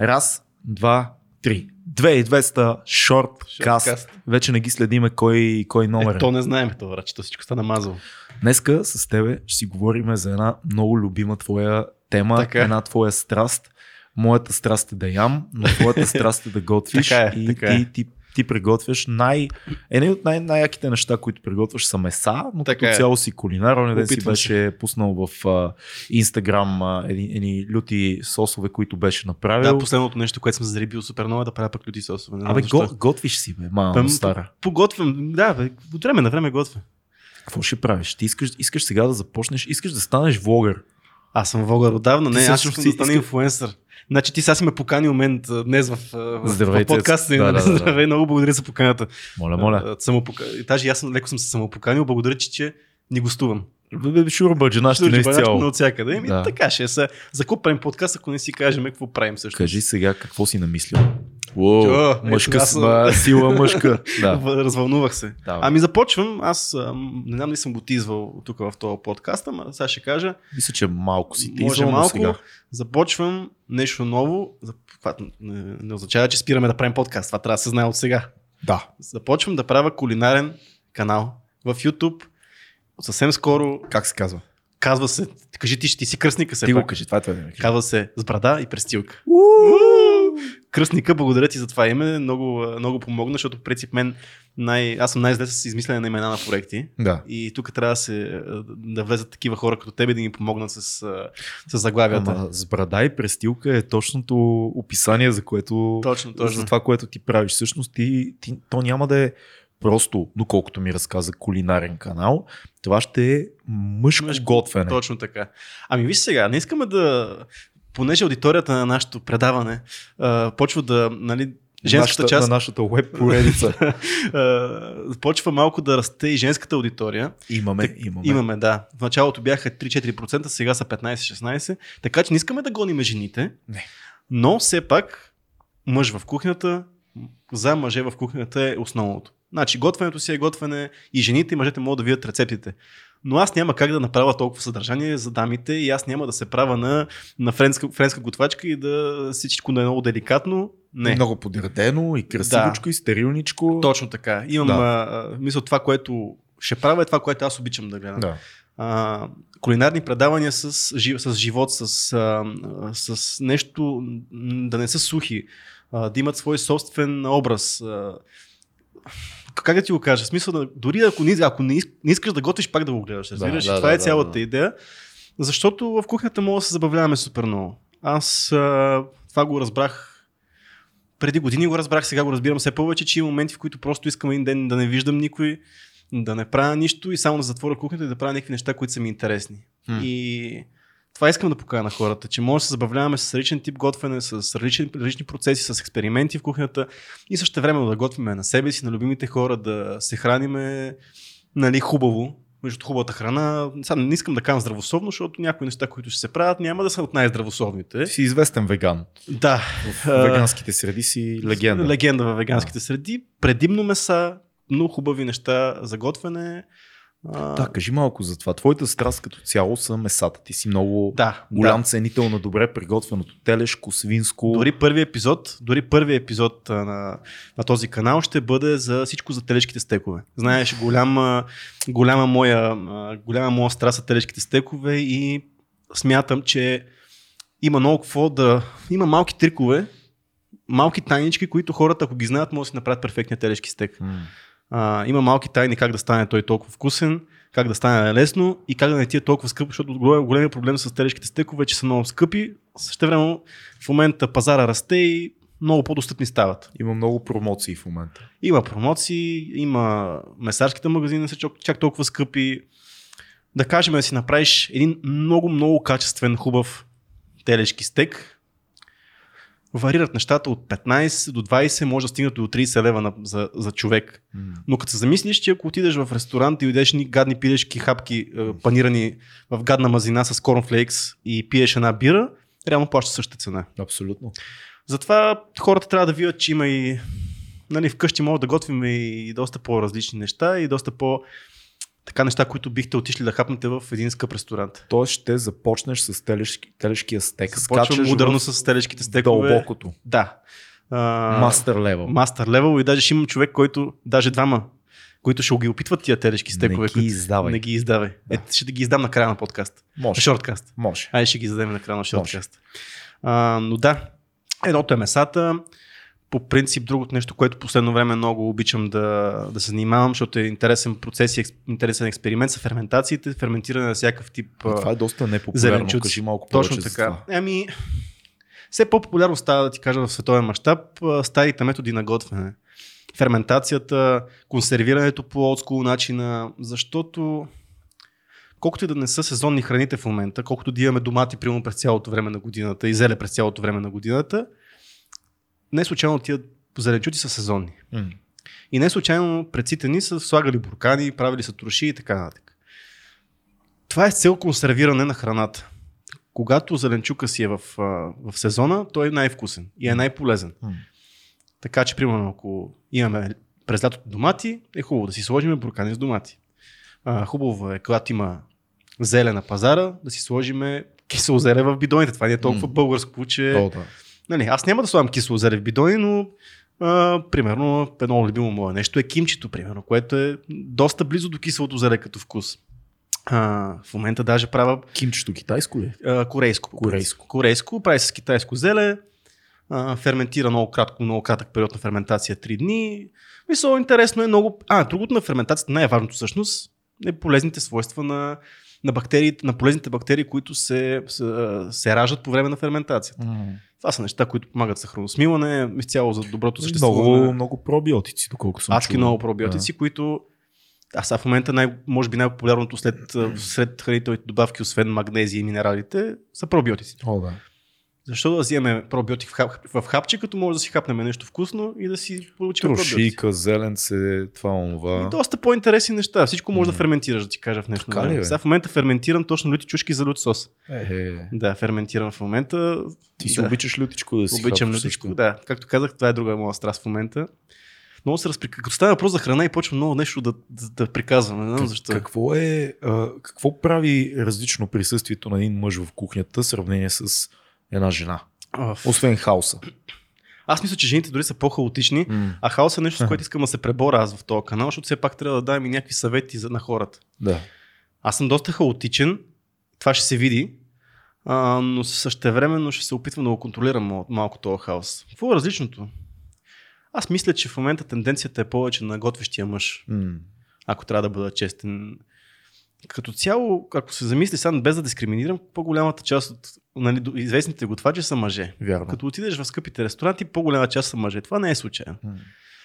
Раз, два, три. 2200 шорткаст. Вече не ги следиме кой, кой номер Е, е. то не знаем това, че то всичко стана мазало. Днеска с тебе ще си говорим за една много любима твоя тема, Така е. една твоя страст. Моята страст е да ям, но твоята страст е да готвиш. Така е, и така ти, е. ти, ти приготвяш най... Едни от най- най-яките неща, които приготвяш са меса, но Така като е. цяло си кулинар. Онзи ден си беше пуснал в Инстаграм едни, едни люти сосове, които беше направил. Да, последното нещо, което съм зарибил супер много е да правя пък люти сосове. Не Абе, го, готвиш си, бе, мама Пъм, стара. Поготвям, да, бе, от време на време готвя. Какво ще правиш? Ти искаш, искаш сега да започнеш, искаш да станеш влогър. Аз съм влогър отдавна, не, Ти аз си да стана иска- инфлуенсър. Значи ти сега си ме покани момент а, днес в, в, в подкаста. Цецо. Да, Да, да. Здравей, много благодаря за поканата. Моля, моля. Самопока... Даже аз леко съм се самопоканил, благодаря, че, че ни гостувам. Бачка изцяло. от всякъде. Еми, Да. така ще е. Са, за какво правим подкаст, ако не си кажем какво правим също. Кажи сега какво си намислил. Уоу, Чо, мъжка съм- сила мъжка. Да. Развълнувах се. Давай. Ами започвам. Аз ам, не знам ли съм го тизвал тук в този подкаст, ама сега ще кажа. Мисля, че малко си ти Може малко. сега. Започвам нещо ново. Това не, не означава, че спираме да правим подкаст. Това трябва да се знае от сега. Да. Започвам да правя кулинарен канал в YouTube. Съвсем скоро Как се казва? казва се, кажи ти, ще ти си кръстника се Ти го пак. кажи, това е име. Казва се с брада и престилка. Кръстника, благодаря ти за това име. Много, много помогна, защото в принцип мен най... аз съм най-зле с измислене на имена на проекти. Да. И тук трябва да, се, да влезат такива хора като тебе да ни помогнат с, с заглавията. Ама с брада и престилка е точното описание, за което Точно, точно. за това, което ти правиш. Всъщност ти, ти, то няма да е просто, доколкото ми разказа, кулинарен канал. Това ще е мъжко, Мъжко, готвене. Точно така. Ами виж сега, не искаме да. Понеже аудиторията на нашето предаване а, почва да. Нали, женската нашата, част. На нашата веб поредица. почва малко да расте и женската аудитория. имаме, имаме. Имаме, да. В началото бяха 3-4%, сега са 15-16%. Така че не искаме да гоним жените. Не. Но все пак мъж в кухнята, за мъже в кухнята е основното. Значи готвенето си е готвене и жените и мъжете могат да видят рецептите. Но аз няма как да направя толкова съдържание за дамите и аз няма да се правя на, на френска, френска готвачка и да всичко да е много деликатно. Не. Много подредено и красивочко и стерилничко. Точно така. Имам Да. да. а, мисъл това, което ще правя е това, което аз обичам да гледам. Да. а, кулинарни предавания с, с живот, с, а, с нещо, да не са сухи, а, да имат свой собствен образ. А, как да ти го кажа? В смисъл, да, дори ако, не, ако не, иск- не искаш да готвиш, пак да го гледаш. Разбираш? да, И това да, е да, цялата да. идея. Защото в кухнята мога да се забавляваме супер много. Аз а, това го разбрах преди години го разбрах, сега го разбирам все повече, че има моменти, в които просто искам един ден да не виждам никой, да не правя нищо и само да затворя кухнята и да правя някакви неща, които са ми интересни. Хм. И това искам да покажа на хората, че може да се забавляваме с различен тип готвене, с различни, различни процеси, с експерименти в кухнята и също време да готвиме на себе си, на любимите хора, да се храниме нали, хубаво. Между хубавата храна, сега не искам да кажа здравословно, защото някои неща, които ще се правят, няма да са от най-здравословните. Си известен веган. Да, В веганските среди си легенда. Легенда във веганските среди. Предимно меса, много хубави неща за готвене. А, Да, кажи малко за това. Твоята страст като цяло са месата. Ти си много да, голям да. ценител на добре приготвеното телешко, свинско. Дори първи епизод, дори първи епизод на, на този канал ще бъде за всичко за телешките стекове. Знаеш, голяма, голяма, моя, голяма моя страст са телешките стекове и смятам, че има много какво да... Има малки трикове, малки тайнички, които хората, ако ги знаят, могат да си направят перфектния телешки стек. М. А, има малки тайни как да стане той толкова вкусен, как да стане лесно и как да не ти е толкова скъп, защото голем- големият проблем с телешките стекове е, че са много скъпи. Също време в момента пазара расте и много по-достъпни стават. Има много промоции в момента. Има промоции, има месарските магазини не са чак, толкова скъпи. Да кажем да си направиш един много, много качествен, хубав телешки стек. Варират нещата от 15 до 20, може да стигнат до 30 лева на, за, за човек. Но като се замислиш, че ако отидеш в ресторант и идеш ни гадни пилешки хапки, е, панирани в гадна мазина с корнфлейкс и пиеш една бира, реално плащаш същата цена. Абсолютно. Затова хората трябва да видят, че има и нали, вкъщи може да готвим и доста по-различни неща и доста по така неща, които бихте отишли да хапнете в един скъп ресторант. Тоест ще започнеш с телешки, телешкия стек. Започвам в с телешките стекове. Дълбокото. Да. Мастер левел. Мастер левел и даже ще имам човек, който, даже двама, които ще ги опитват тия телешки стекове. Не ги които- издавай. Не ги издавай. Да. Е, ще да ги издам на края на подкаст. На Може. шорткаст. Може. Айде ще ги издадем на края на шорткаст. А, но да, едното е месата. По принцип, другото нещо, което последно време много обичам да, да се занимавам, защото е интересен процес и интересен експеримент, са ферментациите, ферментиране на всякакъв тип а, Това е доста непопулярно. зеленчуци. Кажи малко Точно повече за така. това. Ами, все по-популярно става да ти кажа в световен мащаб старите методи на готвене. Ферментацията, консервирането по олдскул начина, защото колкото и да не са сезонни храните в момента, колкото да имаме домати примерно през цялото време на годината и зеле през цялото време на годината, не случайно тия зеленчуци са сезонни. М. И не случайно предците ни са слагали буркани, правили са троши и така нататък. Това е с цел консервиране на храната. Когато зеленчука си е в, в сезона, той е най-вкусен и е най-полезен. М. Така че, примерно, ако имаме през лятото домати, е хубаво да си сложим буркани с домати. А, хубаво е, когато има зеле на пазара, да си сложим кисело зеле в бидоните. Това не е толкова М. българско, че... О, да. Нали, аз няма да слагам кисело зеле в бидони, но а, примерно едно любимо мое нещо е кимчито, примерно, което е доста близо до киселото зеле като вкус. А, в момента даже правя Кимчето китайско ли? а, корейско. Корейско. Корейско, прави с китайско зеле, а, ферментира много кратко, много кратък период на ферментация 3 дни. Мисля, интересно е много. А, другото на ферментацията, най-важното всъщност, е полезните свойства на, на бактериите, на полезните бактерии, които се, се, се раждат по време на ферментацията. Това са неща, които помагат за храносмилане, изцяло за доброто съществуване. Много, много пробиотици, доколко съм Адски чувал. много пробиотици, които а сега в момента най- може би най-популярното след, сред хранителните добавки, освен магнезия и минералите, са пробиотиците. Да. О, да. Защо да вземем пробиотик в, хап, в хапче, като може да си хапнем нещо вкусно и да си получим? Трошика, зеленце, това, онова. И доста по-интересни неща. Всичко може да М. ферментираш, да ти кажа в нещо. Така ли, бе? Сега в момента ферментирам точно люти чушки за лют сос. Е, е. Да, ферментирам в момента. Ти си да. обичаш лютичко да си Обичам лютичко, всичко. да. Както казах, това е друга моя страст в момента. Много се разприка. Като става въпрос за храна и почвам много нещо да, да, да приказвам. Не знам Как- защо. Какво е, а, какво прави различно присъствието на един мъж в кухнята в сравнение с една жена? А, Освен хаоса. Аз мисля, че жените дори са по-хаотични, М, а хаос е нещо, с което искам да се преборя аз в този канал, защото все пак трябва да дам и някакви съвети за, на хората. Да. Аз съм доста хаотичен, това ще се види, а, но същевременно ще се опитвам да го контролирам мал- малко този хаос. Какво е различното? Аз мисля, че в момента тенденцията е повече на готвещия мъж, М, ако трябва да бъда честен. Като цяло, ако се замисли сам без да дискриминирам, по-голямата част от нали, известните готвачи са мъже. Вярно. Като отидеш в скъпите ресторанти, по-голяма част са мъже. Това не е случайно. М.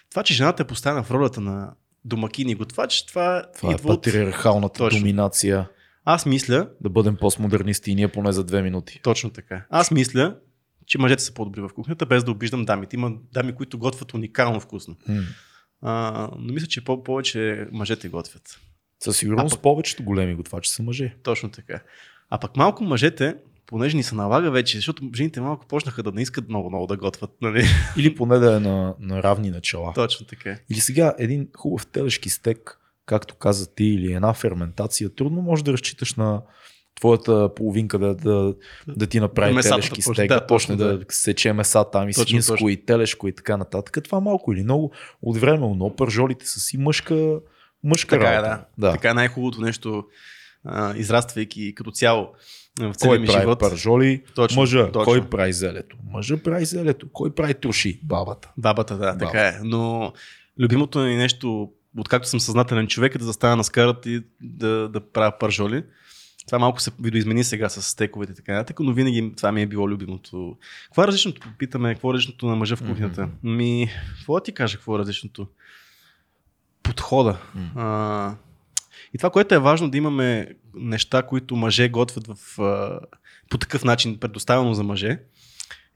Това, че жената е поставена в ролята на домакин и готвач, това, Това е идва от... патриархалната Точно. доминация. Аз мисля, Да бъдем постмодернисти и ние поне за две минути. точно така, аз мисля, че мъжете са по-добри в кухнята, без да обиждам дамите. Има дами, които готвят уникално вкусно. М. А, но мисля, че по- повече мъжете готвят. Със сигурност А пък- повечето големи готвачи са мъже. Точно така. А пък малко мъжете, понеже ни се налага вече, защото жените малко почнаха да не искат много-много да готвят. Нали? Или поне да е на, на равни начала. Точно така. Или сега един хубав телешки стек, както каза ти, или една ферментация, трудно може да разчиташ на твоята половинка да, да, да ти направи Месата телешки стек, да, да, почне точно, да сече меса там и свинско и телешко и така нататък. Това малко или много от време, но пържолите са си мъжка, мъжка Така е, работа. да. Така е най-хубавото нещо, а, израствайки като цяло в целия ми прави живот. пържоли? Точно, Мъжа. точно. Кой прави зелето? Мъжа прави зелето. Кой прави туши? Бабата. Бабата, да, Баба. така е. Но любимото ми нещо, откакто съм съзнателен човек, е да застана на скарата и да, да правя пържоли. Това малко се видоизмени сега с стековете и така нататък, но винаги това ми е било любимото. Какво е различното? Питаме, какво е различното на мъжа в кухнята? Ми, какво да ти кажа, какво е различното? Подхода. М. А, и това, което е важно да имаме неща, които мъже готвят в, а, по такъв начин, предоставено за мъже,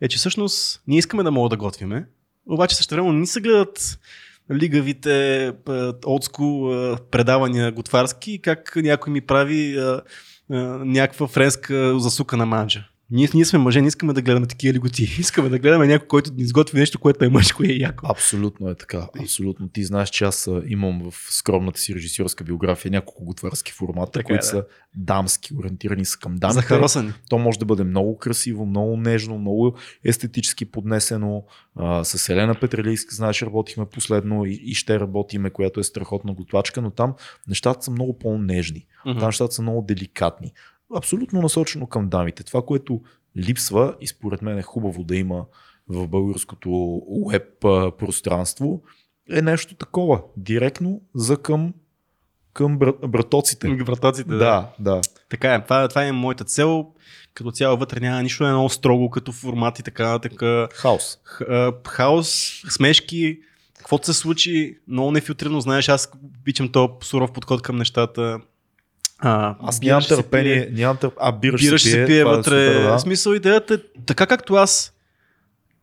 е, че всъщност ние искаме да мога да готвиме, обаче също време ни се гледат лигавите олдскул предавания готварски, как някой ми прави а, а, някаква френска засука на манджа. Ние, ние сме мъже, не искаме да гледаме такива лиготи. Искаме да гледаме някой, който ни изготви нещо, което е мъжко и е яко. Абсолютно е така. Абсолютно. Ти знаеш, че аз имам в скромната си режисьорска биография няколко готварски формата, така които е, да. са дамски, ориентирани са към дамите. Захаросани. То може да бъде много красиво, много нежно, много естетически поднесено. А, с Елена Петрелийска, знаеш, работихме последно и, и ще работиме, която е страхотна готвачка, но там нещата са много по-нежни. Mm-hmm. Там нещата са много деликатни абсолютно насочено към дамите. Това, което липсва и според мен е хубаво да има в българското веб пространство, е нещо такова. Директно за към, към братоците. Братоците, да. Да, да. Така е. Това, това е моята цел. Като цяло вътре няма нищо е много строго като формат и така. така хаос. Х, хаос, смешки, каквото се случи, много нефилтрирано. Знаеш, аз обичам този суров подход към нещата. А, аз нямам търпение, нямам търпение. А, бира, бира ще се пие, вътре. Е супер, да. Смисъл идеята е така както аз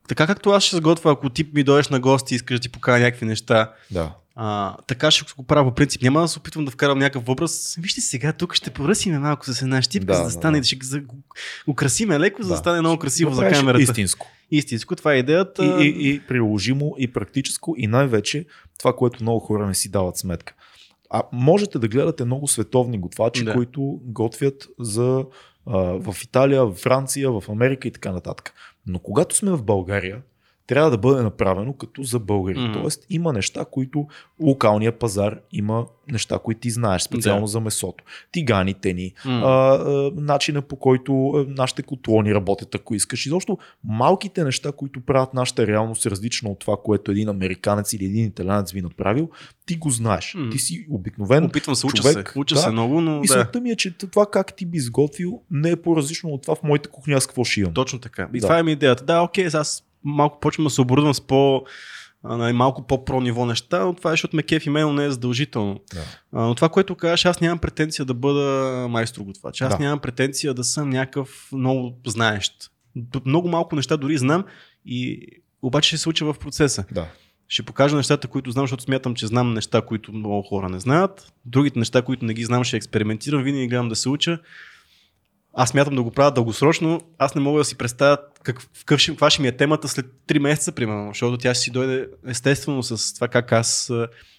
така както аз ще сготвя, ако ти ми дойдеш на гости и искаш да ти покажа някакви неща, да. а, така ще го правя по принцип. Няма да се опитвам да вкарам някакъв образ. Вижте сега, тук ще поръсиме малко с една щипка, да, за да стане, да, да. ще го украсиме леко, да. за да стане много красиво да за камерата. Истинско. Истинско, това е идеята. И, и, и приложимо, и практическо, и най-вече това, което много хора не си дават сметка. А можете да гледате много световни готвачи, да. които готвят за а, в Италия, в Франция, в Америка и така нататък. Но когато сме в България, трябва да бъде направено като за българи. Mm. Тоест има неща, които локалния пазар има неща, които ти знаеш, специално да. за месото. Тиганите ни, mm. а, а, начина по който нашите котлони работят, ако искаш. И защо малките неща, които правят нашата реалност различна от това, което един американец или един италянец ви направил, ти го знаеш. Mm. Ти си обикновен Опитвам се, уча човек. се. Уча да. се много, но Мисълта да. ми е, че това как ти би изготвил не е по-различно от това в моята кухня, аз какво ще имам. Точно така. И да. това е ми идеята. Да, окей, аз малко почвам да се оборудвам с по нали, малко по-про ниво неща, но това е, защото ме кеф и мен не е задължително. Да. А, но това, което кажеш, аз нямам претенция да бъда майстор готвач. Аз да. нямам претенция да съм някакъв много знаещ. Много малко неща дори знам и обаче ще се случи в процеса. Да. Ще покажа нещата, които знам, защото смятам, че знам неща, които много хора не знаят. Другите неща, които не ги знам, ще експериментирам. Винаги гледам да се уча аз смятам да го правя дългосрочно, аз не мога да си представя как, какъв ще, каква ще ми е темата след 3 месеца, примерно, защото тя ще си дойде естествено с това как аз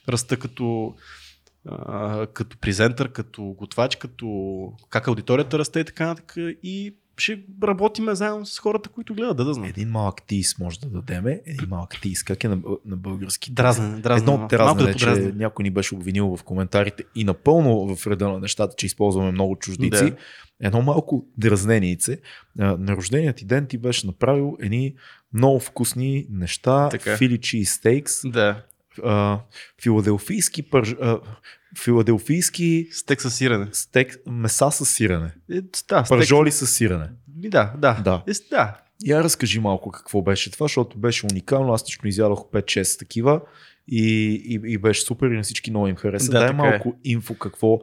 раста като, а, като презентър, като готвач, като как аудиторията расте и така нататък. И ще работиме заедно с хората, които гледат, да, да знам. Един малък тис може да дадеме. Един малък тис. Как е на, на български? Дразне, дразне. Едно дразне, да че някой ни беше обвинил в коментарите и напълно в реда на нещата, че използваме много чуждици. Да едно малко дразненице. На рождения ти ден ти беше направил едни много вкусни неща, така. фили чиз стейкс, да. а, филаделфийски пърж, а, филаделфийски стек с сирене. Стек, меса с сирене. Е, да, Пържоли с сирене. Да, да. да. Е, да. Я разкажи малко какво беше това, защото беше уникално. Аз лично изядох 5-6 такива и, и, и беше супер и на всички много им хареса. Да, Дай е. малко е. инфо какво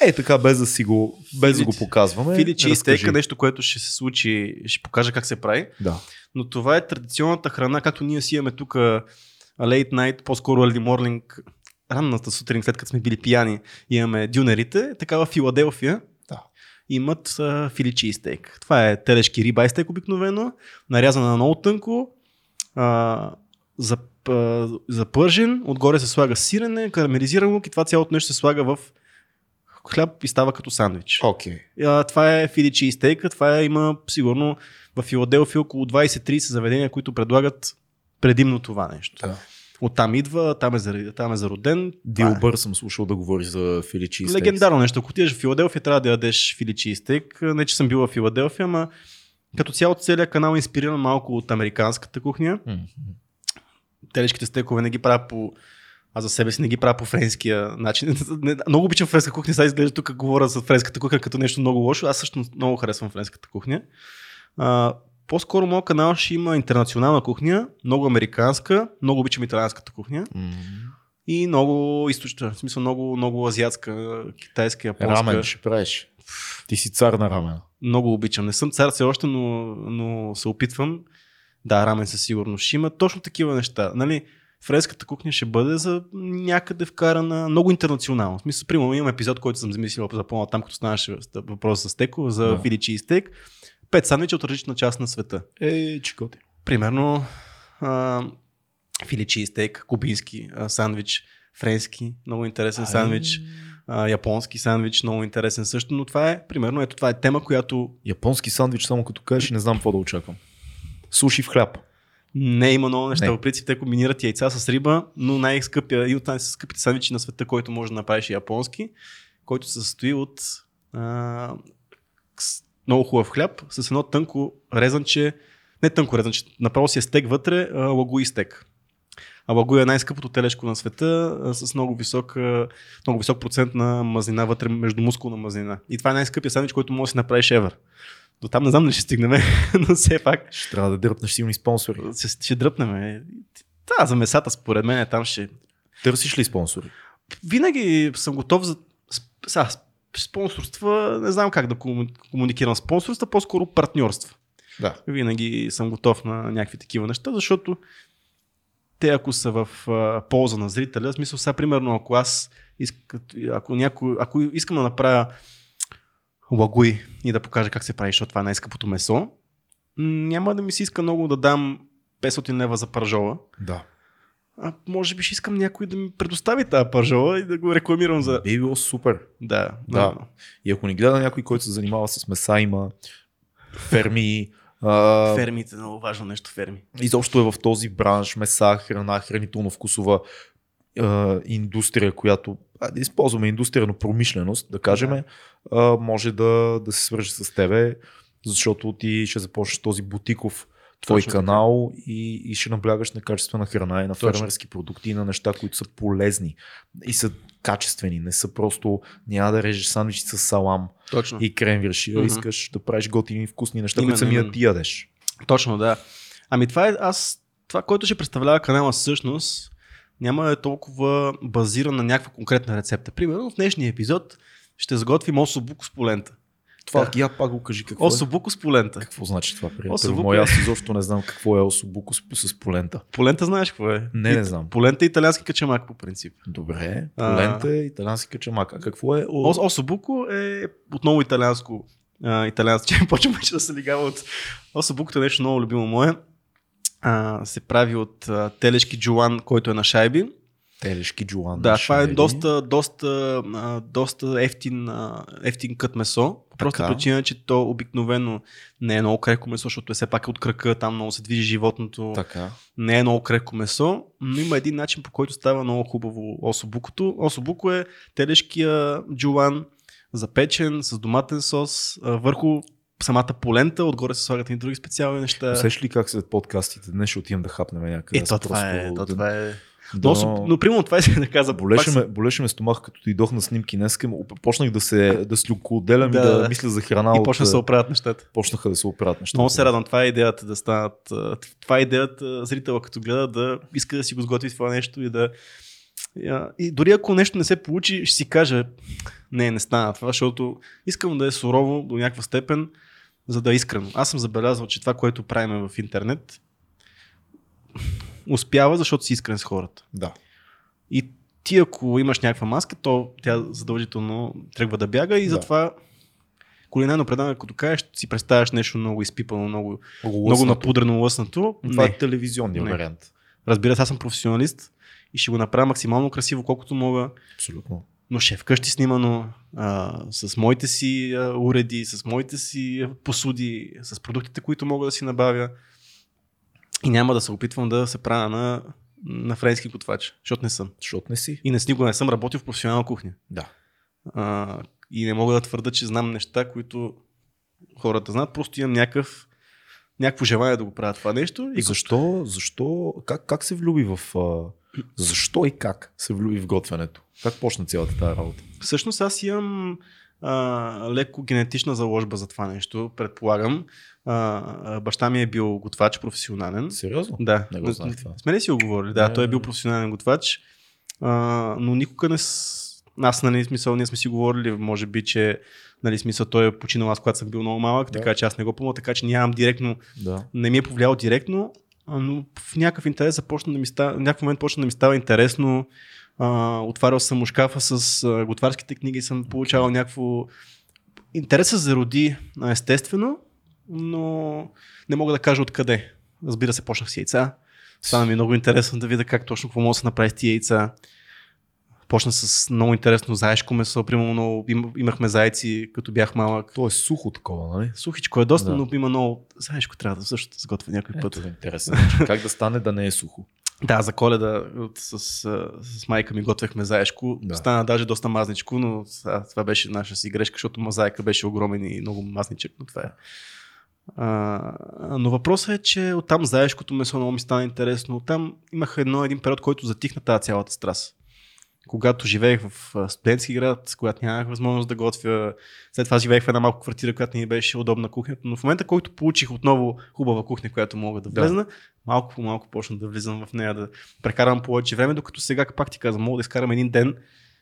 е така, без да си го, без да го показваме. Филичи и стейка нещо, което ще се случи, ще покажа как се прави. Да. Но това е традиционната храна, както ние си имаме тук late night, по-скоро early morning, ранната сутрин, след като сме били пияни, имаме дюнерите. Така в Филаделфия имат филичи и стейк. Това е телешки риба и стейк обикновено, нарязана много тънко, а, за, а, запържен, отгоре се слага сирене, карамелизиран лук и това цялото нещо се слага в хляб и става като сандвич. Okay. това е Фили и стейка. Това е, има сигурно в Филаделфия около 20-30 заведения, които предлагат предимно това нещо. Да. Оттам идва, там е, там е зароден. Дилбър е. съм слушал да говори за Фили стейк. Легендарно нещо. Ако отидеш в Филаделфия, трябва да ядеш Фили стейк. Не, че съм бил в Филаделфия, ама като цяло целият канал е инспириран малко от американската кухня. Mm-hmm. Телешките стейкове не ги правят по аз за себе си не ги правя по френския начин. много обичам френска кухня, сега изглежда тук говоря за френската кухня като нещо много лошо. Аз също много харесвам френската кухня. А, по-скоро моят канал ще има интернационална кухня, много американска, много обичам италианската кухня. Mm-hmm. И много източна, в смисъл много, много азиатска, китайска, японска. Рамен ще правиш. Ти си цар на рамен. Много обичам. Не съм цар все още, но, но се опитвам. Да, рамен със сигурност ще има точно такива неща. Нали, френската кухня ще бъде за някъде вкарана много интернационално. В смисъл, примерно имам епизод, който съм замислил за по там, като станаше въпрос за стеко, за да. филичи и стек. Пет сандвича от различна част на света. Е, чикоти. Примерно а, фили чизстейк, кубински а, сандвич, френски, много интересен сандвич, а, японски сандвич, много интересен също, но това е, примерно, ето това е тема, която Японски сандвич, само като кажеш, не знам какво да очаквам. Суши в хляб. не има много неща. Не. В принцип те комбинират яйца с риба, но най-скъпия и от най-скъпите сандвичи на света, който може да направиш е японски, който се състои от а, много хубав хляб с едно тънко резанче, не тънко резанче, направо си е стек вътре, лагуи стек. А лагуи е най-скъпото телешко на света с много висок, много висок процент на мазнина вътре, между мускулна мазнина. И това е най-скъпия сандвич, който може да си направиш ever. До там не знам дали ще стигнем, но все пак Ще трябва да дръпнеш силни спонсори. се, ще дръпнем. Да, за месата според мен там ще... Търсиш ли спонсори? Винаги съм готов за... с- Сега, с- спонсорства, не знам как да кому- комуникирам спонсорства, по-скоро партньорства. Да. Винаги съм готов на някакви такива неща, защото те ако са в а, полза на зрителя, в смисъл сега примерно ако аз ако, някой, ако искам да направя лагуи и да покажа как се прави, защото това е най-скъпото месо, няма да ми се иска много да дам 500 лева за пържола. Да. А може би ще искам някой да ми предостави тази пържола и да го рекламирам за... Би било супер. Да, Да. И ако ни гледа някой, който се занимава с меса, има ферми, а, Фермите, много важно нещо, ферми. изобщо е в този бранш, меса, храна, хранително-вкусова а, индустрия, която а, да използваме индустрия на промишленост, да кажем, а, може да, да се свържи с тебе, защото ти ще започнеш този бутиков твой Точно така. канал и, и ще наблягаш на качествена храна и на Точно. фермерски продукти и на неща, които са полезни и са качествени, не са просто няма да режеш сандвичи с салам Точно. и кремвирши, а Мгм. искаш да правиш готини и вкусни неща, Именно, които самия ти ядеш. Точно, да. Ами това е, аз, това, което ще представлява канала всъщност, няма да е толкова базиран на някаква конкретна рецепта. Примерно в днешния епизод ще сготвим особуко с полента. Това Да. я пак го кажи какво е. Особуко с полента. Какво значи това, приятел? Особуко Моя е- аз изобщо не знам какво е особуко с, с полента. Polenta знаеш какво е? Не, И- не знам. Полента е италиански качамак по принцип. Добре, полента е италиански качамак. А какво е? О... Ос, особуко е отново италианско. А, италианско, че почвам вече да се лигава от... Особукото е нещо много любимо мое. А, се прави от а, телешки джулан, който е на шайби. Телешки джулан. Да, това е доста, доста, а, доста ефтин, а, ефтин кът месо. Просто Така. причина, че то обикновено не е много крехко месо, защото е все пак от кръка, там много се движи животното. Така. Не е много крехко месо, но има един начин по който става много хубаво особукото. Особуко е телешкия джулан, запечен с доматен сос, върху самата полента, отгоре се слагат и други специални неща. Усещаш ли как след подкастите днес ще отидем да хапнем някъде? Е, Аз то това е, то това е. Да- Но, особ- но примерно това е да каза. Болеше ме, болеше ме стомах, като дойдох на снимки днес. Почнах да се да слюкоотделям Да, и да, да. мисля за храна. И от- почна да се оправят нещата. Почнаха да се оправят нещата. Много се радвам. Това е идеята да станат. а, Това е идеята зрителя като гледа да иска да си го сготви това нещо и да. И дори ако нещо не се получи, ще си каже, не, не стана това, защото искам да е сурово до някаква степен, за да е искрено. Аз съм забелязал, че това, което правим в интернет, успява, защото си искрен с хората. Да. И ти, ако имаш някаква маска, то тя задължително тръгва да бяга и Да. затова кулинарно предаване, като кажеш, си представяш нещо много изпипано, много, Много, много лъснато. напудрено, лъснато. Това Не. е телевизионния вариант. Разбира се, аз съм професионалист и ще го направя максимално красиво, колкото мога. Абсолютно. Но ще е вкъщи снимано а, с моите си а, уреди, с моите си посуди, с продуктите, които мога да си набавя. И няма да се опитвам да се правя на, на френски готвач, защото не съм. Защото не си. И не, никога не съм работил в професионална кухня. Да. А, и не мога да твърда, че знам неща, които хората знаят. Просто имам някакъв, някакво желание да го правя това нещо. И Защо, защо, как, как се влюби в... Защо и как се влюби в готвенето? Как почна цялата тази работа? Всъщност аз имам а, леко генетична заложба за това нещо, предполагам. А, баща ми е бил готвач професионален. Сериозно? Да, Не го знаех това. сме ли си го говорили? Да, Не, той е бил професионален готвач, а, но никога не... С... Аз, нали, смисъл, ние сме си говорили, може би, че, нали, смисъл, той е починал аз, когато съм бил много малък, Да. така че аз не го помня, така че нямам директно, Да. не ми е повлиял директно, но в някакъв интерес започна да ми става, в някакъв момент почна да ми става интересно. А, отварял съм му шкафа с а, готварските книги и съм получавал някакво... Интересът се зароди естествено но не мога да кажа откъде. Разбира се, почнах с яйца. Стана ми много интересно да видя как точно какво може да се направи с тия яйца. Почна с много интересно заешко месо. Примерно много, имахме зайци, като бях малък. То е сухо такова, нали? Сухичко е доста, да. но има много. Заешко трябва да също сготвя някой път. Ето, интересно. как да стане да не е сухо? Да, за коледа с, с, с майка ми готвехме заешко. Да. Стана даже доста мазничко, но а, това беше наша си грешка, защото мозайка беше огромен и много мазничък, но това е. А, но въпросът е, че оттам заешкото месо много ми стана интересно. Оттам имах едно, един период, който затихна тази цялата страст когато живеех в студентски град, когато нямах възможност да готвя. След това живеех в една малка квартира, която ни беше удобна кухнята. Но в момента, който получих отново хубава кухня, която мога да влезна, да. малко по малко почна да влизам в нея, да прекарам повече време, докато сега, пак ти казвам, мога да изкарам един ден,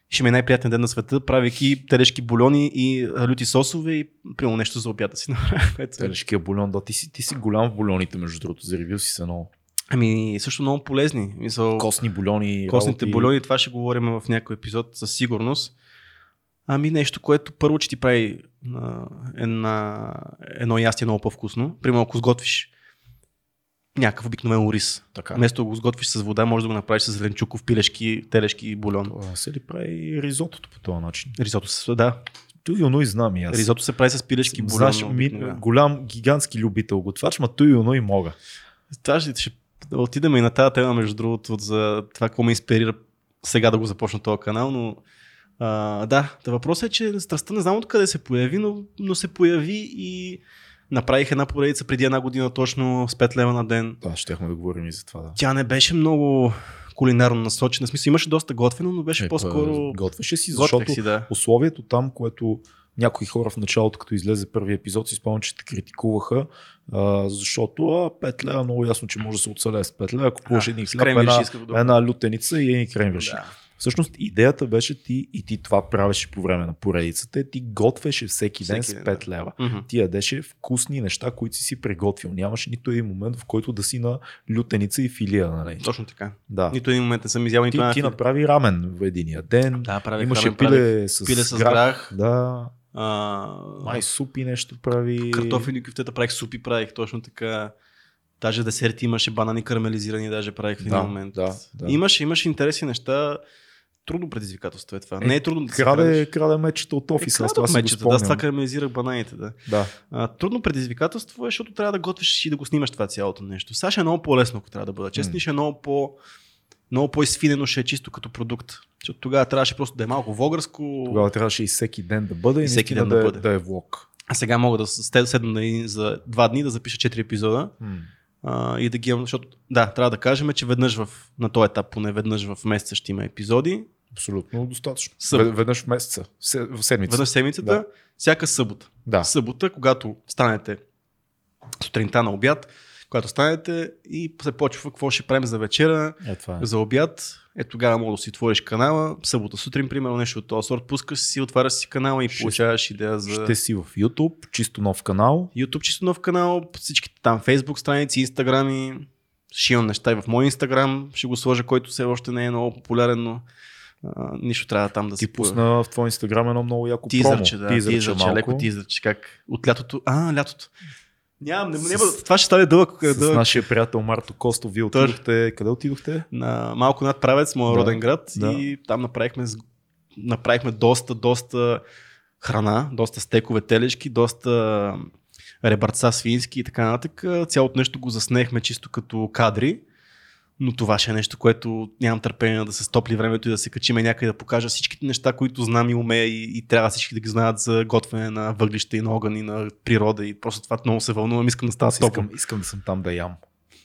ще ми е най-приятен ден на света, правейки телешки бульони и люти сосове и примерно нещо за обяда си. Телешкия бульон, да, ти си, ти си голям в бульоните, между другото, заривил си се много. Ами, също много полезни. Мисъл, Костни бульони. Костните работи. бульони, това ще говорим в някой епизод със сигурност. Ами нещо, което първо, че ти прави а, една, едно ястие много по-вкусно. Примерно, ако сготвиш някакъв обикновен рис. Така. Вместо го сготвиш с вода, може да го направиш с зеленчуков, пилешки, телешки и бульон. Това се ли прави ризотото по този начин? Ризото се, да. Туйоно и знам и аз. Ризото се прави с пилешки бульон. Знаеш, ми, голям, гигантски любител готвач, ма туйоно и мога. Това ще, ще да отидем и на тази тема, между другото, за това, какво ме инспирира сега да го започна този канал, но а, да, въпросът е, че страстта не знам откъде се появи, но, но се появи и направих една поредица преди една година точно с 5 лева на ден. Да, щяхме да говорим и за това. Да. Тя не беше много кулинарно насочена. В смисъл имаше доста готвено, но беше е, по-скоро. Готвеше си, защото си, да. условието там, което някои хора в началото, като излезе първи епизод, си спомням, че те критикуваха, а, защото а, 5 лева много ясно, че може да се оцелее с 5 лева, купуваш един хляб, една, една лютеница и един кремвирши. Да. Всъщност идеята беше ти и ти това правеше по време на поредицата, ти готвеше всеки, всеки ден с 5 лева. Mm-hmm. Ти ядеше вкусни неща, които си си приготвил. Нямаше нито един момент, в който да си на лютеница и филия. Нали? Точно така. Да. Нито един момент не съм изял Ти, ти направи рамен в единия ден. Да, правих Имаше рамен, пиле с, пиле с грах. Да. А, Май супи нещо прави. Картофени кюфтета правих, супи правих, точно така. Даже десерти имаше, банани карамелизирани, даже правих в един да, момент. Да, да. Имаше, имаше интересни неща. Трудно предизвикателство е това. Е, не е трудно да краде, краде мечета от офиса. Е, това мечета, да, с това карамелизирах бананите. Да. да. А, трудно предизвикателство е, защото трябва да готвиш и да го снимаш това цялото нещо. Сега ще е много по-лесно, ако трябва да бъда честен, mm. ще е много по- много по-изфинено ще е чисто като продукт. Защото тогава трябваше просто да е малко вогърско. Тогава трябваше и всеки ден да бъде и, и всеки ден да, да, бъде. да е влог. А сега мога да седна за два дни да запиша 4 епизода. А, и да ги имам, защото да, трябва да кажем, че веднъж в, на този етап, поне веднъж в месеца ще има епизоди. Абсолютно достатъчно. Съб... Веднъж в месеца, в седмицата. Веднъж в седмицата, да. всяка събота. Да. Събота, когато станете сутринта на обяд, когато станете и се почва какво ще правим за вечера, е, това е. за обяд. Е тогава мога да си отвориш канала, събота сутрин, примерно нещо от този сорт, пускаш си, отваряш си канала и ще, получаваш идея за... Ще си в YouTube, чисто нов канал. YouTube, чисто нов канал, всичките там Facebook страници, Instagram ще имам неща и в мой Instagram, ще го сложа, който все още не е много популярен, но а, нищо трябва там да се Ти пусна в твой инстаграм едно много яко тизърче, промо. Да, тизърче, тизърче малко. леко тизърче, как от лятото, а, лятото. Нямам, не, не, с, това ще стане дълъг. С дълъг. нашия приятел Марто Костов, вие отидохте, къде отидохте? На малко над Правец, моя да, роден град да. и там направихме, направихме доста, доста храна, доста стекове телешки, доста ребърца свински и така нататък. Цялото нещо го заснехме чисто като кадри но това ще е нещо, което нямам търпение да се стопли времето и да се качиме някъде да покажа всичките неща, които знам и умея и, и трябва всички да ги знаят за готвене на въглища и на огън и на природа и просто това много се вълнувам, искам да става искам, искам да съм там да ям.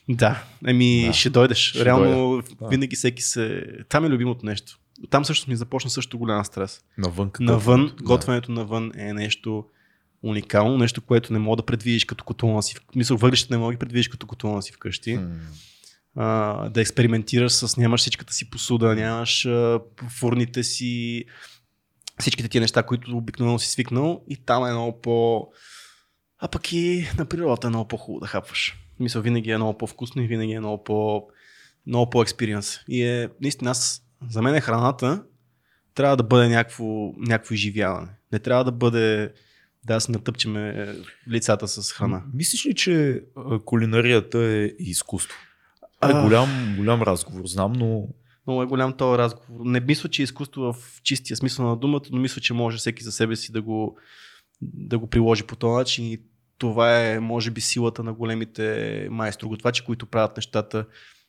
Да, еми да. ще дойдеш. Ще Реално дойда. винаги всеки се... Това ми е любимото нещо. Там също ми започна също голям стрес. Навън. Навън, да. готвенето навън е нещо уникално, нещо, което не мога да предвидиш като котулна си. Мисля, въглищата не мога да предвидиш като котулна си вкъщи. Hmm да експериментираш с нямаш всичката си посуда, нямаш а, фурните си, всичките тия неща, които обикновено си свикнал и там е много по... А пък и на природата е много по-хубаво да хапваш. Мисля, винаги е много по-вкусно и винаги е много по... много по-експириенс. И е, наистина, аз, за мен е храната трябва да бъде някакво, някакво изживяване. Не трябва да бъде да си натъпчеме лицата с храна. Мислиш ли, че кулинарията е изкуство? Е голям, голям разговор, знам, но много е голям този разговор. Не мисля, че е изкуство в чистия смисъл на думата, но мисля, че може всеки за себе си да го, да го приложи по този начин и това е, може би, силата на големите майстроготвачи, които правят нещата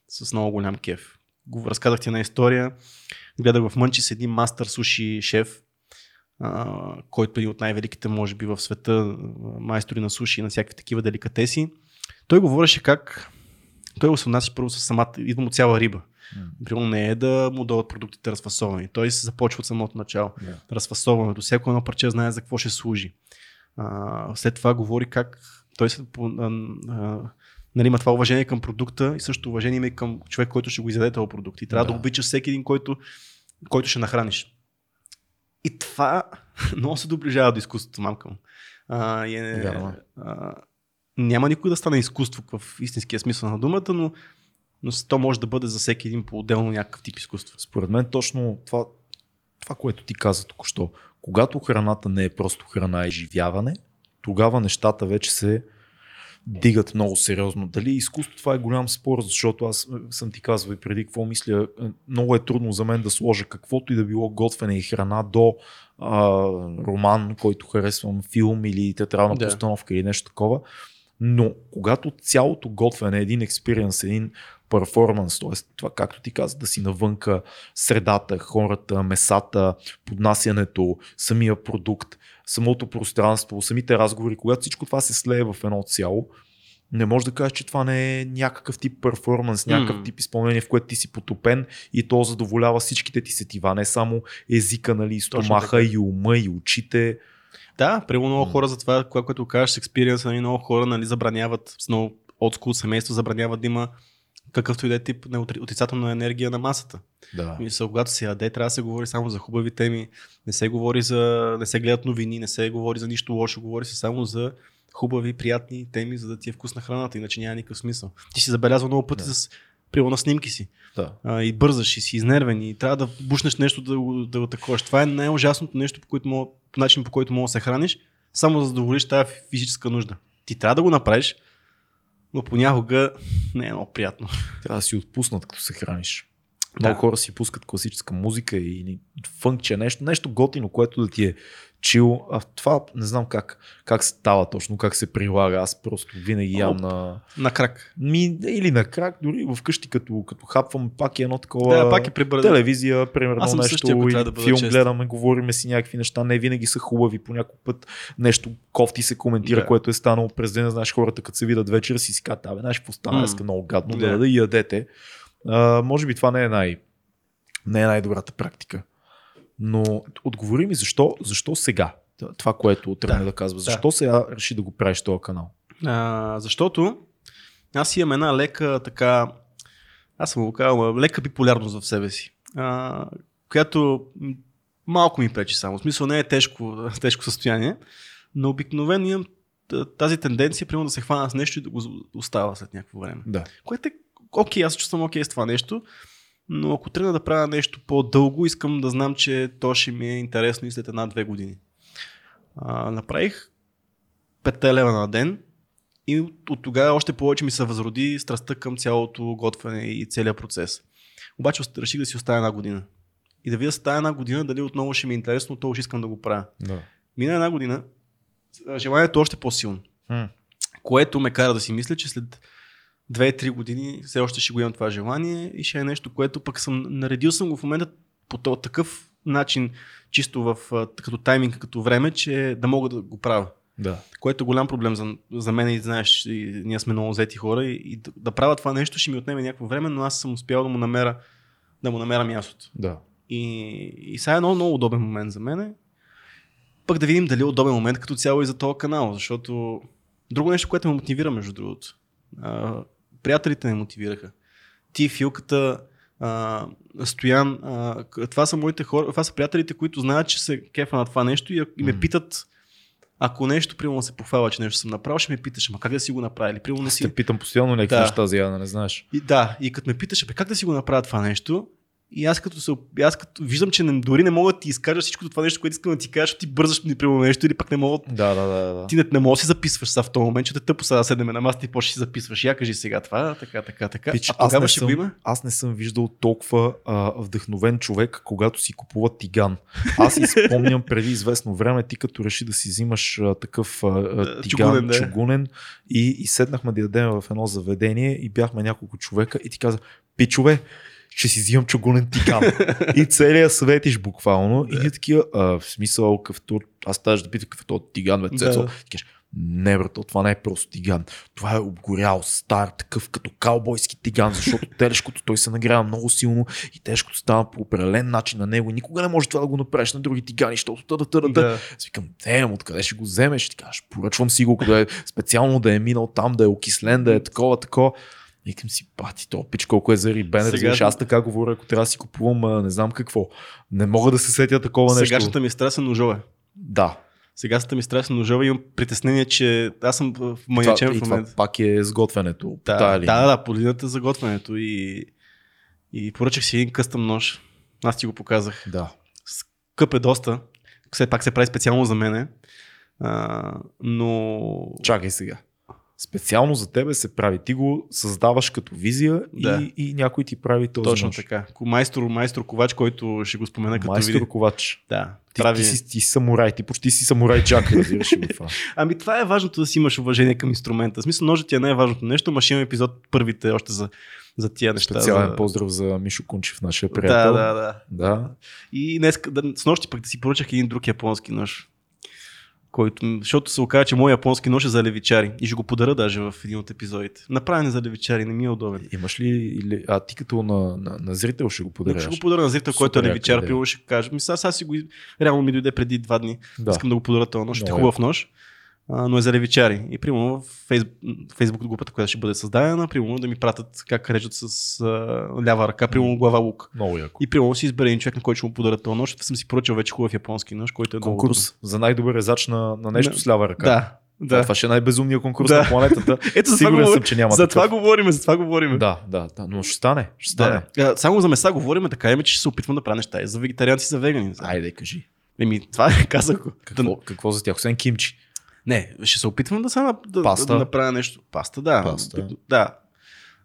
с много голям кеф. Го разказах ти една история. Гледах в Мънчи с един мастър суши шеф, а, който е от най-великите, може би, в света майстори на суши и на всякакви такива деликатеси. Той говореше как той се отнася първо с самата, идвам от цяла риба. Примерно не е да му дадат продуктите разфасовани. Той се започва от самото начало. Yeah. Разфасоването. Всяко едно парче знае за какво ще служи. А, след това говори как той се, а, а, нали, има това уважение към продукта и също уважение има и към човек, който ще го изяде този продукт. И трябва да, да обичаш всеки един, който, който ще нахраниш. И това много се доближава до изкуството, мамка му. А, е, а, няма никой да стане изкуство в истинския смисъл на думата, но но то може да бъде за всеки един по-отделно някакъв тип изкуство. Според мен точно това, това което ти каза току-що, когато храната не е просто храна и живяване, тогава нещата вече се дигат много сериозно. Дали изкуство това е голям спор, защото аз съм ти казвал и преди какво мисля, много е трудно за мен да сложа каквото и да било готвене и храна до а, роман, който харесвам, филм или театрална да. постановка или нещо такова. Но когато цялото готвене е един експириенс, един перформанс, т.е. това както ти каза, да си навънка средата, хората, месата, поднасянето, самия продукт, самото пространство, самите разговори, когато всичко това се слее в едно цяло, не може да кажеш, че това не е някакъв тип перформанс, някакъв mm. тип изпълнение, в което ти си потопен и то задоволява всичките ти сетива, не само езика, нали, стомаха и ума и очите. Да, при много хора за това, което кажеш експириенс, нали, много хора нали, забраняват, с много отскул семейство забраняват да има какъвто и да е тип на отрицателна енергия на масата. Да. Мисля, когато се яде, трябва да се говори само за хубави теми. Не се говори за. не се гледат новини, не се говори за нищо лошо, говори се само за хубави, приятни теми, за да ти е вкусна храната, иначе няма никакъв смисъл. Ти си забелязва много пъти да. с прило на снимки си. Да. А, и бързаш, и си изнервен, и трябва да бушнеш нещо да, да, да таковаш. Това е най-ужасното нещо, по, който мога, начин по който мога да се храниш, само за да задоволиш тази физическа нужда. Ти трябва да го направиш, но понякога не е много приятно. Трябва да си отпуснат, като се храниш. Много да. хора си пускат класическа музика и фънкче, нещо, нещо готино, което да ти е чил. А това не знам как, как става точно, как се прилага. Аз просто винаги ям на... На крак. Ми, или на крак, дори вкъщи като, като хапвам пак е едно такова да, пак е прибърда. телевизия, примерно Аз нещо, същия, и да филм чест. гледаме, говориме си някакви неща, не винаги са хубави, по някой път нещо кофти се коментира, да. което е станало през ден, знаеш хората като се видят вечер си си казват, абе, знаеш какво стана, mm. много гадно, да, да, да ядете. А, може би това не е най- не е най-добрата практика. Но отговори ми защо, защо сега? Това, което трябва да, да казва. Защо да. сега реши да го правиш този канал? А, защото аз имам една лека така, аз съм го казал, лека биполярност в себе си, а, която малко ми пречи само. В смисъл не е тежко, тежко състояние, но обикновено имам тази тенденция, примерно да се хвана с нещо и да го остава след някакво време. Да. Което е окей, аз чувствам окей с това нещо, но ако тръгна да правя нещо по-дълго, искам да знам, че то ще ми е интересно и след една-две години. А, направих 5 лева на ден и от, от тогава още повече ми се възроди страстта към цялото готвене и целият процес. Обаче реших да си оставя една година. И да видя след една година дали отново ще ми е интересно, то ще искам да го правя. Да. Мина една година, желанието е още по-силно. М. Което ме кара да си мисля, че след 2-3 години все още ще го имам това желание и ще е нещо, което пък съм наредил съм го в момента по такъв начин, чисто в, като тайминг, като време, че да мога да го правя. Да. Което е голям проблем за, за мен и знаеш, и ние сме много взети хора и, и да, да правя това нещо ще ми отнеме някакво време, но аз съм успял да му намеря, да му намеря мястото. Да. И, и сега е много, много удобен момент за мен. Пък да видим дали е удобен момент като цяло и за този канал, защото друго нещо, което ме мотивира между другото приятелите ме мотивираха. Ти, Филката, а, Стоян, а, това са моите хора, това са приятелите, които знаят, че се кефа на това нещо и, и ме питат, ако нещо, примерно се похваля, че нещо съм направил, ще ме питаш, ама как да си го направили? Примерно не си... Те питам постоянно някакви да. неща, за да не знаеш. И, да, и като ме питаш, бе, как да си го направя това нещо, И аз като, се, аз като виждам, че не, дори не мога да ти изкажа всичко това нещо, което искам да ти кажа, ти бързаш ми примерно нещо или пък не мога. Да, да, да. да. Ти не, не можеш да си записваш сега в този момент, че те тъпо сега да седнем на масата и почнеш си записваш. Я кажи сега това, така, така, така. Пич, а тогава ще съм, го има. аз не съм виждал толкова а, вдъхновен човек, когато си купува тиган. Аз си спомням преди известно време, ти като реши да си взимаш а, такъв а, а, тиган, чугунен, да. чугунен и, и седнахме да ядем в едно заведение и бяхме няколко човека и ти каза, пичове, ще си взимам чугунен тиган. и целият светиш буквално. И ние такива, а, в смисъл, какъвто, аз тази да питам какъв е тиган, бе, Цецо. Да. Ти кажеш, не, брато, това не е просто тиган. Това е обгорял, стар, такъв като каубойски тиган, защото телешкото той се нагрява много силно и телешкото става по определен начин на него. Никога не може това да го направиш на други тигани, защото тъда, тъда, тъда. Да. Аз викам, вземем, откъде ще го вземеш? Ти кажеш, поръчвам си го, да е специално да е минал там, да е окислен, да е такова, такова. Викам си, пати, то пич колко е зарибен. Сега- Разбираш, аз така говоря, ако трябва да си купувам, а, не знам какво. Не мога да се сетя такова нещо. Сегашната ми страст е ножове. Да. Сегашната ми страст е ножове. Имам притеснение, че аз съм в и в момента. пак е сготвянето. Да, да, да, по линията за готвенето и, и поръчах си един къстъм нож. Аз ти го показах. да. Скъп е доста. Все пак се прави специално за мене. А, но Чакай сега. Специално за тебе се прави. Ти го създаваш като визия Да. и, и някой ти прави този точно нож. така. Майстор, майстор ковач, който ще го спомена като Майстор види. ковач. Да, Ти, прави... ти, си, ти си самурай, ти почти си самурай Джак, разбираш ли това. Ами това е важното да си имаш уважение към инструмента. В смисъл, ножът ти е най-важното нещо, ма ще имам епизод първите още за, за тия неща. Специален за... поздрав за Мишо Кунчев, нашия Да, приятел. да, да. да. И днес, да, с нощи пък да си поръчах един друг японски нож. Който, защото се оказа, че моят японски нож е за левичари. И ще го подаря даже в един от епизодите. Направен е за левичари, не ми е удобен. Имаш ли, или, а ти като на, на, на зрител ще го подаряш? Ще го подаря на зрител, който е Супер левичар, пило ще каже. Ми сега, сега си го... Реално ми дойде преди два дни. да. Искам да го подаря този нож. Ще е хубав нож. А, но е за левичари. И примерно в Фейсбук групата, която ще бъде създадена, примерно да ми пратят как режат с а, лява ръка, примерно глава лук. Много яко. И примерно си избере един човек, на който ще му подаря този нож. Съм си поръчал вече хубав японски нож, който е много Конкурс за най-добър резач на, на нещо с лява ръка. Да, да. Това ще е най-безумният конкурс Да. на планетата. Ето Сигурен съм, че няма за такъв. това говорим, за това говорим. Да, да, да, но ще стане. Ще стане. Да. Само за меса говорим, да кажем, че ще се опитвам да правя неща и за вегетарианци за вегани. Айде, кажи. Еми, това е, казах. Какво, какво за тях? Освен кимчи. Не, ще се опитвам да, са, да, Паста? да направя нещо. Паста, да. Паста. Да.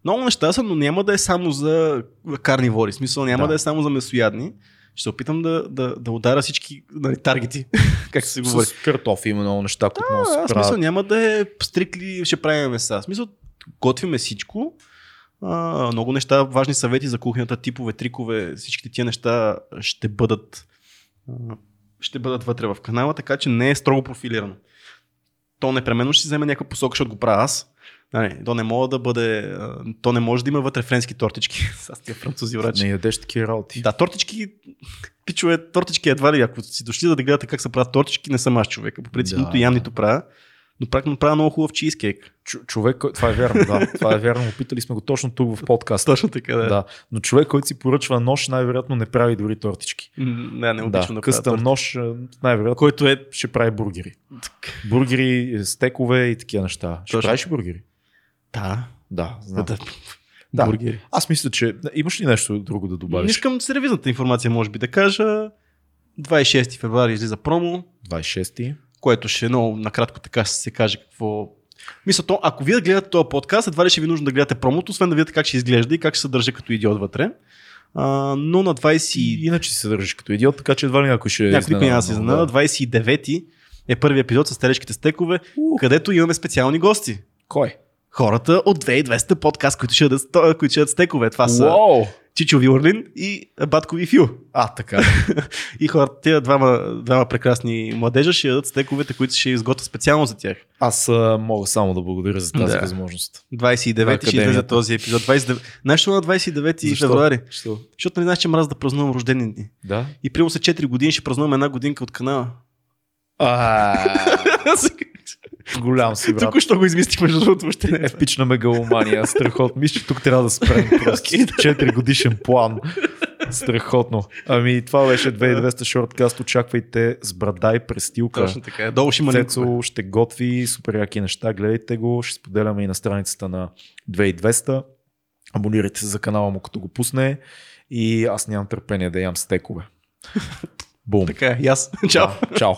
Много неща са, но няма да е само за карнивори. В смисъл няма Да. да, е само за месоядни. Ще се опитам да, да, да ударя всички нали, таргети, как се говори. С картофи има много неща, които да А, се смисъл няма да е стрикли, ще правим меса. В смисъл готвиме всичко. А, много неща, важни съвети за кухнята, типове, трикове, всичките тия неща ще бъдат ще бъдат вътре в канала, така че не е строго профилирано. То непременно ще вземе някаква посока, защото го правя аз. Нали, то не може да бъде. То не може да има вътре френски тортички. С тия французи врачи. Не ядеш такива работи. Да, тортички, пичове, тортички едва ли, ако си дошли да гледате как се правят тортички, не съм аз човека. По принцип, Да, нито ям, да. нито правя. Но пак направя много хубав чизкейк. Ч- човек, това е вярно, да. Това е вярно. Опитали сме го точно тук в подкаста. Точно така, да. Да. Но човек, който си поръчва нож, най-вероятно не прави дори тортички. Не, не Да, обичам да, правя къстъм нож, най-вероятно Който е ще прави бургери. Бургери, стекове и такива неща. Ще Точно. правиш бургери? Да, Да, знам. да. Да. Бургери. Аз мисля, че имаш ли нещо друго да Не добавиш? искам сервизната информация, може би да кажа. 26 февруари излиза промо, 26-ти. Което ще е много накратко така ще се каже какво. Мисля, то, ако вие гледате този подкаст, едва ли ще ви е нужно да гледате промото, освен да видите как ще изглежда и как ще се държа като идиот вътре. А, но на 20... И иначе се държиш като идиот, така че едва ли някой ще Някой никой няма се изненада, изненада. 29-ти е първи епизод с телешките стекове, където имаме специални гости. Кой? Хората от 2200 подкаст, които ще ядат, които ще ядат стекове. Това са Уау! Чичо Виорлин и Батко и Фил. А, така. И хората, тия двама, двама прекрасни младежа ще ядат стековете, които ще изготвят специално за тях. Аз а, мога само да благодаря за тази Да. възможност. 29 ти ще излезе този епизод. 29... Знаеш на 29 Защо? февруари? Що? Защото не знаеш, че мраз да празнувам рождени дни. Да. И примерно след 4 години ще празнувам една годинка от канала. А, голям си, брат. Току-що го измислих, между другото, въобще не е. Епична мегаломания, страхотно. Мисля, че тук трябва да спрем просто. 4 годишен план. Страхотно. Ами това беше 2200 шорткаст. Очаквайте с брада и престилка. Точно така. Долу ще има. Цецо ще готви супер яки неща. Гледайте го. Ще споделяме и на страницата на 2200. Абонирайте се за канала му като го пусне и аз нямам търпение да ям стекове. Бум. Така е, и аз. Чао. Да, чао.